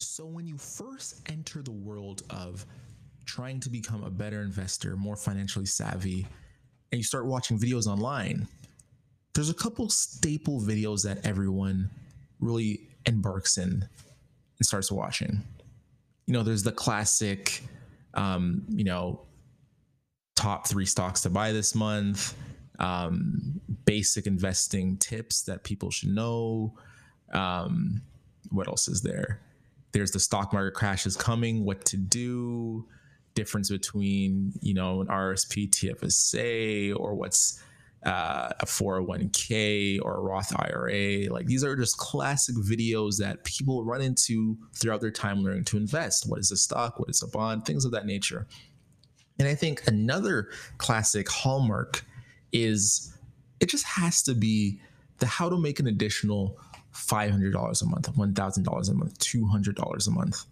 So, when you first enter the world of trying to become a better investor, more financially savvy, and you start watching videos online, there's a couple staple videos that everyone really embarks in and starts watching. You know, there's the classic, um, you know, top three stocks to buy this month, um, basic investing tips that people should know. Um, what else is there? There's the stock market crash is coming, what to do, difference between, you know, an RSP TFSA or what's uh, a 401k or a Roth IRA. Like these are just classic videos that people run into throughout their time learning to invest. What is a stock? What is a bond? Things of that nature. And I think another classic hallmark is it just has to be the how to make an additional $500 a month, $1,000 a month, $200 a month.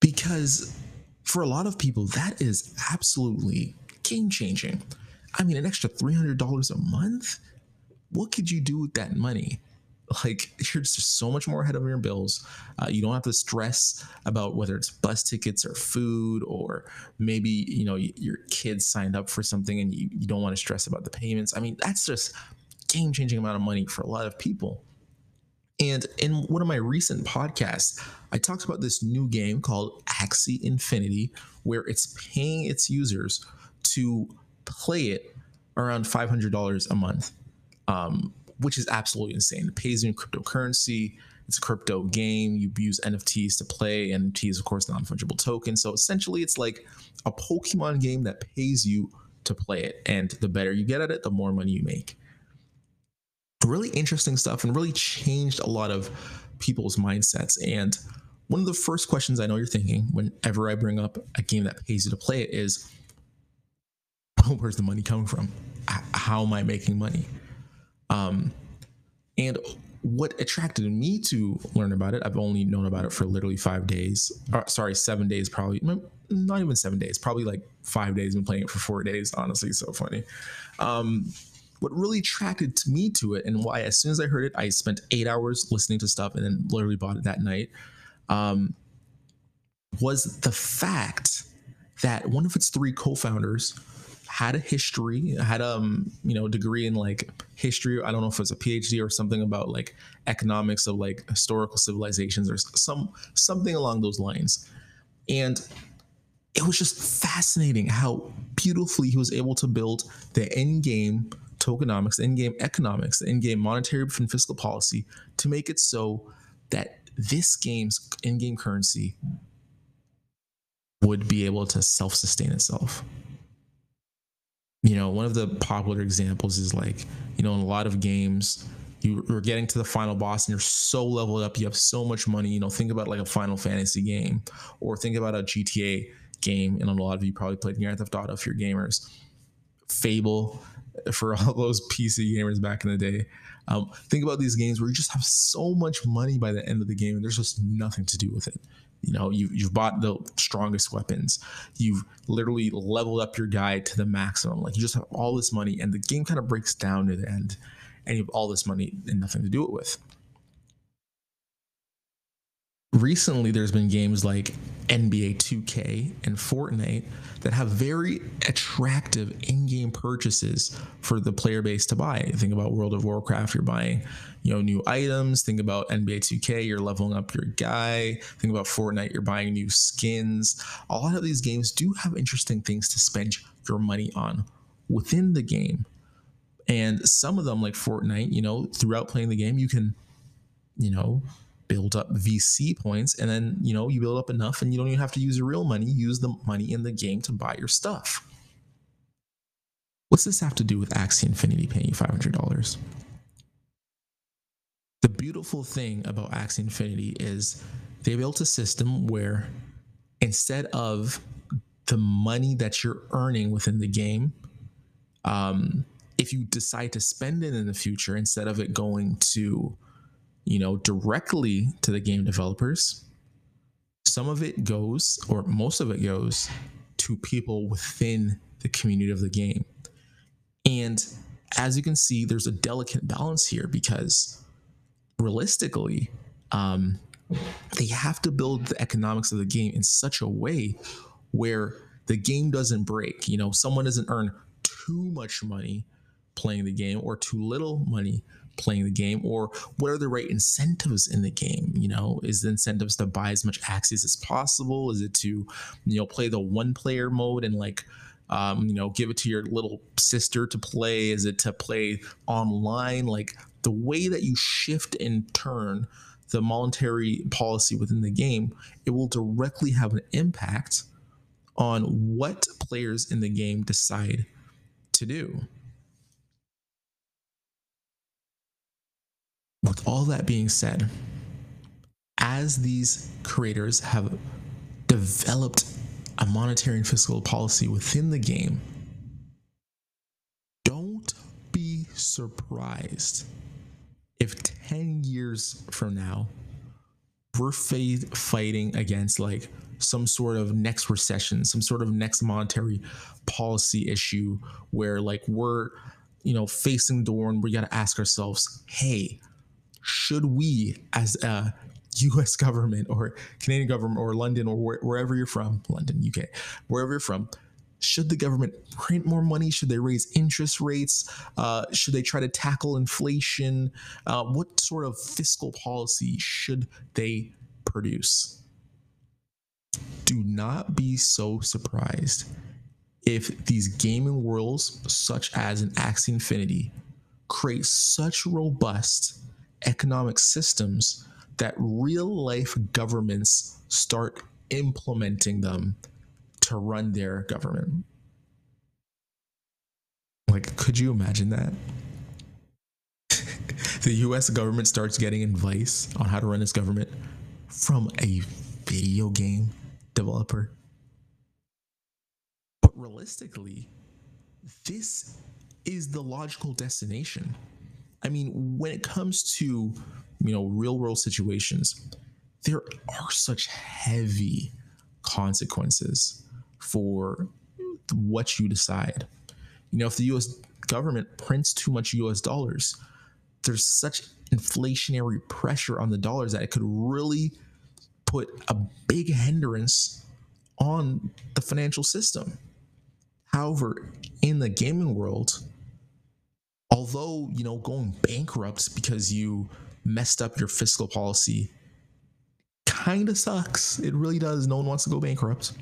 Because for a lot of people, that is absolutely game changing. I mean, an extra $300 a month? What could you do with that money? Like, you're just so much more ahead of your bills. Uh, you don't have to stress about whether it's bus tickets or food, or maybe, you know, your kids signed up for something and you, you don't want to stress about the payments. I mean, that's just game changing amount of money for a lot of people. And in one of my recent podcasts, I talked about this new game called Axie Infinity, where it's paying its users to play it around $500 a month, um, which is absolutely insane. It pays you in cryptocurrency. It's a crypto game. You use NFTs to play. NFTs, of course, non fungible tokens. So essentially, it's like a Pokemon game that pays you to play it. And the better you get at it, the more money you make. Really interesting stuff and really changed a lot of people's mindsets. And one of the first questions I know you're thinking whenever I bring up a game that pays you to play it is, where's the money coming from? How am I making money? Um, and what attracted me to learn about it, I've only known about it for literally five days. Or, sorry, seven days, probably not even seven days, probably like five days. Been playing it for four days. Honestly, so funny. Um, what really attracted me to it, and why as soon as I heard it, I spent eight hours listening to stuff, and then literally bought it that night, um, was the fact that one of its three co-founders had a history, had a um, you know degree in like history. I don't know if it's a PhD or something about like economics of like historical civilizations or some something along those lines. And it was just fascinating how beautifully he was able to build the end game tokenomics, end game economics, end game monetary and fiscal policy to make it so that this game's in game currency would be able to self sustain itself you know, one of the popular examples is like, you know, in a lot of games, you, are getting to the final boss and you're so leveled up, you have so much money. You know, think about like a Final Fantasy game, or think about a GTA game. And a lot of you probably played Grand Theft Auto if you're gamers. Fable for all those PC gamers back in the day. Um, think about these games where you just have so much money by the end of the game and there's just nothing to do with it. You know, you, you've bought the strongest weapons. You've literally leveled up your guy to the maximum. Like you just have all this money, and the game kind of breaks down to the end, and you have all this money and nothing to do it with recently there's been games like NBA 2K and Fortnite that have very attractive in-game purchases for the player base to buy. Think about World of Warcraft, you're buying, you know, new items. Think about NBA 2K, you're leveling up your guy. Think about Fortnite, you're buying new skins. A lot of these games do have interesting things to spend your money on within the game. And some of them like Fortnite, you know, throughout playing the game, you can you know, build up VC points, and then you know you build up enough, and you don't even have to use your real money. Use the money in the game to buy your stuff. What's this have to do with Axie Infinity paying you five hundred dollars? The beautiful thing about Axie Infinity is they built a system where instead of the money that you're earning within the game, um, if you decide to spend it in the future, instead of it going to you know, directly to the game developers. Some of it goes, or most of it goes, to people within the community of the game. And as you can see, there's a delicate balance here because realistically, um, they have to build the economics of the game in such a way where the game doesn't break. You know, someone doesn't earn too much money playing the game or too little money playing the game or what are the right incentives in the game? You know is the incentives to buy as much Axies as possible? Is it to you know play the one player mode and like um, you know give it to your little sister to play? Is it to play online? Like the way that you shift and turn the monetary policy within the game it will directly have an impact on what players in the game decide to do with all that being said, as these creators have developed a monetary and fiscal policy within the game, don't be surprised if 10 years from now we're fighting against like some sort of next recession, some sort of next monetary policy issue where like we're you know facing the door and we got to ask ourselves, hey, should we as a US government or Canadian government or London or where, wherever you're from, London, UK, wherever you're from, should the government print more money? Should they raise interest rates? Uh, should they try to tackle inflation? Uh, what sort of fiscal policy should they produce? Do not be so surprised if these gaming worlds, such as an Axie Infinity, create such robust economic systems that real life governments start implementing them to run their government. Like, could you imagine that? the US government starts getting advice on how to run its government from a video game developer. But realistically, this is the logical destination. I mean, when it comes to you know real world situations, there are such heavy consequences for what you decide. You know, if the U.S. government prints too much U.S. dollars, there's such inflationary pressure on the dollars that it could really put a big hindrance on the financial system. However, in the gaming world, although you know going bankrupt because you messed up your fiscal policy kind of sucks. It really does. No one wants to go bankrupt.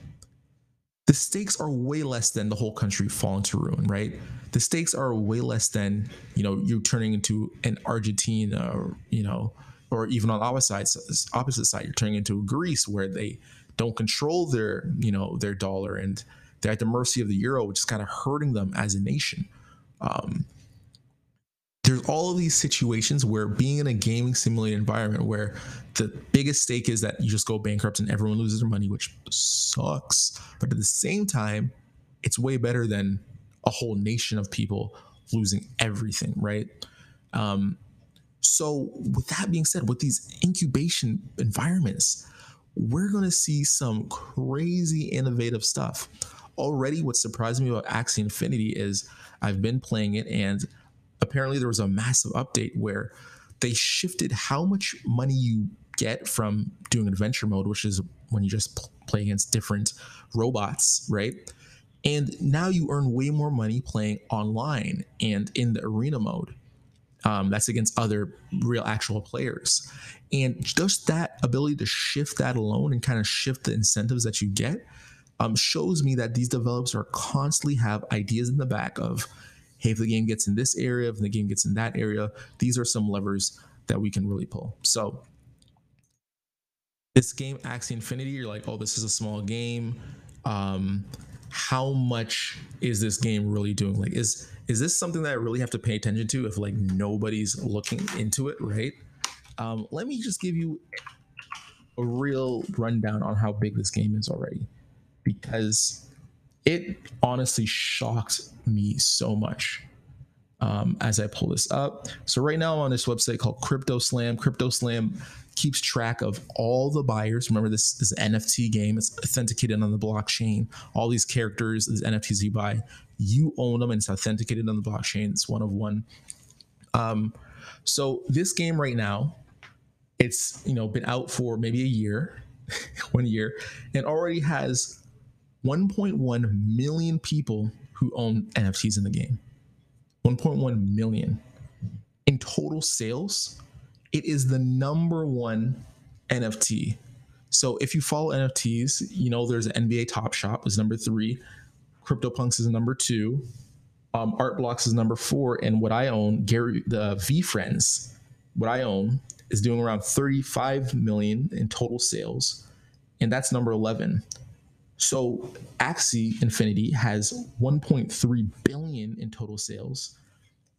The stakes are way less than the whole country falling to ruin right? The stakes are way less than you know you're turning into an argentina or you know or even on opposite side, opposite side you're turning into greece where they don't control their you know their dollar and they're at the mercy of the euro which is kind of hurting them as a nation. Um, all of these situations where being in a gaming simulated environment where the biggest stake is that you just go bankrupt and everyone loses their money, which sucks. But at the same time, it's way better than a whole nation of people losing everything, right? Um, so, with that being said, with these incubation environments, we're going to see some crazy innovative stuff. Already, what surprised me about Axie Infinity is I've been playing it and apparently there was a massive update where they shifted how much money you get from doing adventure mode, which is when you just play against different robots, right? And now you earn way more money playing online and in the arena mode. Um, that's against other real actual players. And just that ability to shift that alone and kind of shift the incentives that you get um, shows me that these developers are constantly have ideas in the back of hey, if the game gets in this area, if the game gets in that area, these are some levers that we can really pull. So this game, Axie Infinity, you're like, oh, this is a small game. Um, how much is this game really doing? Like, is is this something that I really have to pay attention to if like nobody's looking into it, right? Um, let me just give you a real rundown on how big this game is already, because it honestly shocked me so much um, as I pull this up. So right now I'm on this website called CryptoSlam. Crypto Slam keeps track of all the buyers. Remember this, this NFT game. It's authenticated on the blockchain. All these characters, these NFTs you buy, you own them and it's authenticated on the blockchain. It's one of one. Um, so this game right now It's you know been out for maybe a year, one year, and already has 1.1 million people who own NFTs in the game. 1.1 million in total sales. It is the number one NFT. So if you follow NFTs, you know there's NBA Top Shot is number three, CryptoPunks is number two, um, Art Blocks is number four, and what I own, Gary the VeeFriends, what I own is doing around 35 million in total sales, and that's number 11. So Axie Infinity has 1.3 billion in total sales,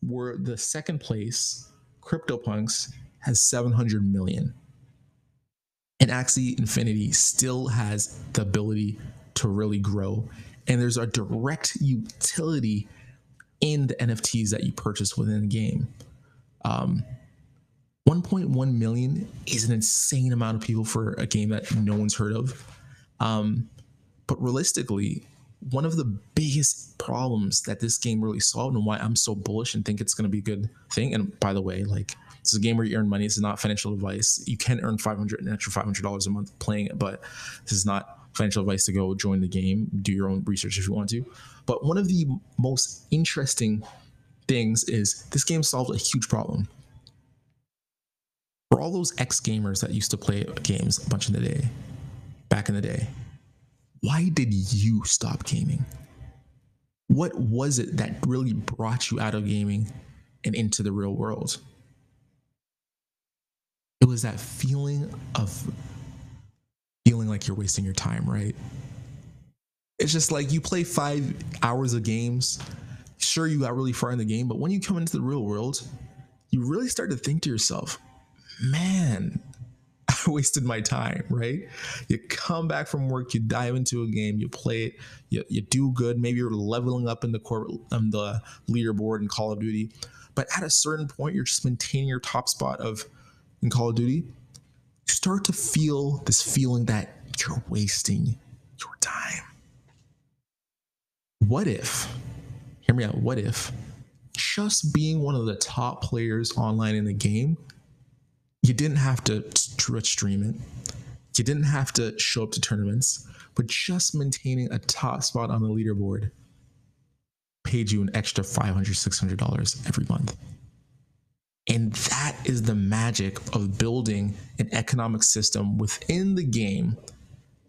where the second place, CryptoPunks, has 700 million. And Axie Infinity still has the ability to really grow. And there's a direct utility in the NFTs that you purchase within the game. Um, 1.1 million is an insane amount of people for a game that no one's heard of. Um, but realistically, one of the biggest problems that this game really solved and why I'm so bullish and think it's going to be a good thing. And by the way, like this is a game where you earn money. Is not financial advice. You can earn 500 an extra $500 a month playing it, but this is not financial advice to go join the game. Do your own research if you want to. But one of the most interesting things is this game solved a huge problem. For all those ex gamers that used to play games a bunch in the day, back in the day, why did you stop gaming? What was it that really brought you out of gaming and into the real world? It was that feeling of feeling like you're wasting your time, right? It's just like you play five hours of games. Sure, you got really far in the game, but when you come into the real world, you really start to think to yourself, man, wasted my time, right? You come back from work, you dive into a game, you play it, you, you do good. Maybe you're leveling up in the core, um, the leaderboard in Call of Duty, but at a certain point, you're just maintaining your top spot of in Call of Duty. You start to feel this feeling that you're wasting your time. What if? Hear me out. What if just being one of the top players online in the game you didn't have to Twitch stream it. You didn't have to show up to tournaments, but just maintaining a top spot on the leaderboard paid you an extra $500, $600 every month. And that is the magic of building an economic system within the game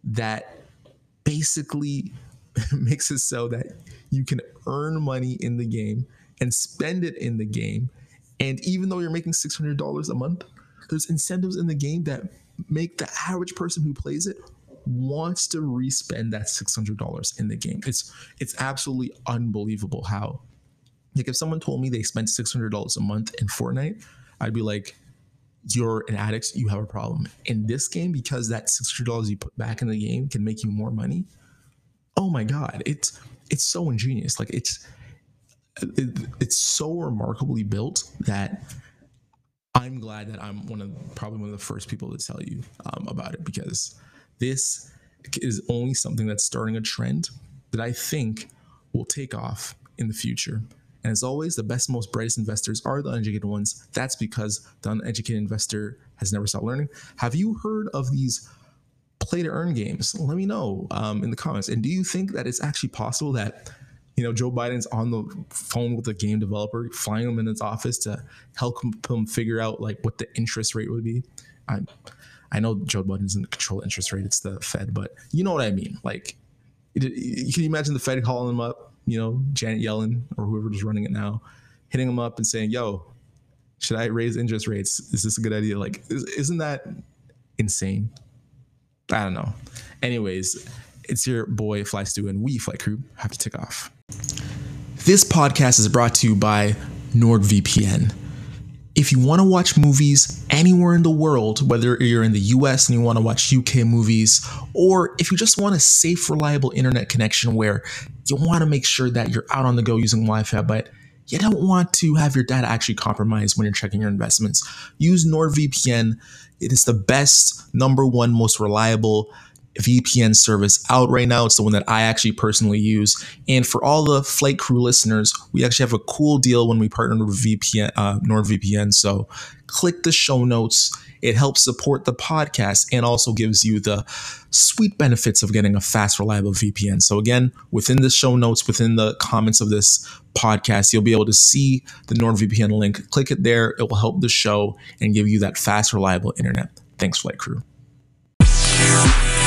that basically makes it so that you can earn money in the game and spend it in the game. And even though you're making $600 a month, there's incentives in the game that make the average person who plays it wants to respend that $600 in the game. It's it's absolutely unbelievable how like if someone told me they spent $600 a month in Fortnite, I'd be like you're an addict, you have a problem. In this game because that $600 you put back in the game can make you more money. Oh my god, it's it's so ingenious. Like it's it, it's so remarkably built that I'm glad that I'm one of probably one of the first people to tell you um, about it because this is only something that's starting a trend that I think will take off in the future. And as always, the best, most brightest investors are the uneducated ones. That's because the uneducated investor has never stopped learning. Have you heard of these play to earn games? Let me know um, in the comments. And do you think that it's actually possible that you know, Joe Biden's on the phone with a game developer, flying him in his office to help him figure out like what the interest rate would be. I, I know Joe Biden doesn't control interest rate; it's the Fed, but you know what I mean. Like, can you imagine the Fed calling him up? You know, Janet Yellen or whoever's running it now, hitting him up and saying, "Yo, should I raise interest rates? Is this a good idea?" Like, is, isn't that insane? I don't know. Anyways, it's your boy Fly Stu, and we Flight Crew have to take off. This podcast is brought to you by NordVPN. If you want to watch movies anywhere in the world, whether you're in the US and you want to watch UK movies, or if you just want a safe, reliable internet connection where you want to make sure that you're out on the go using Wi Fi, but you don't want to have your data actually compromised when you're checking your investments, use NordVPN. It is the best, number one, most reliable VPN service out right now. It's the one that I actually personally use. And for all the flight crew listeners, we actually have a cool deal when we partner with VPN, uh, NordVPN. So click the show notes. It helps support the podcast and also gives you the sweet benefits of getting a fast, reliable VPN. So, again, within the show notes, within the comments of this podcast, you'll be able to see the NordVPN link. Click it there, it will help the show and give you that fast, reliable internet. Thanks, Flight Crew.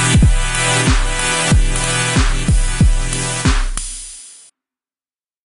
Bye.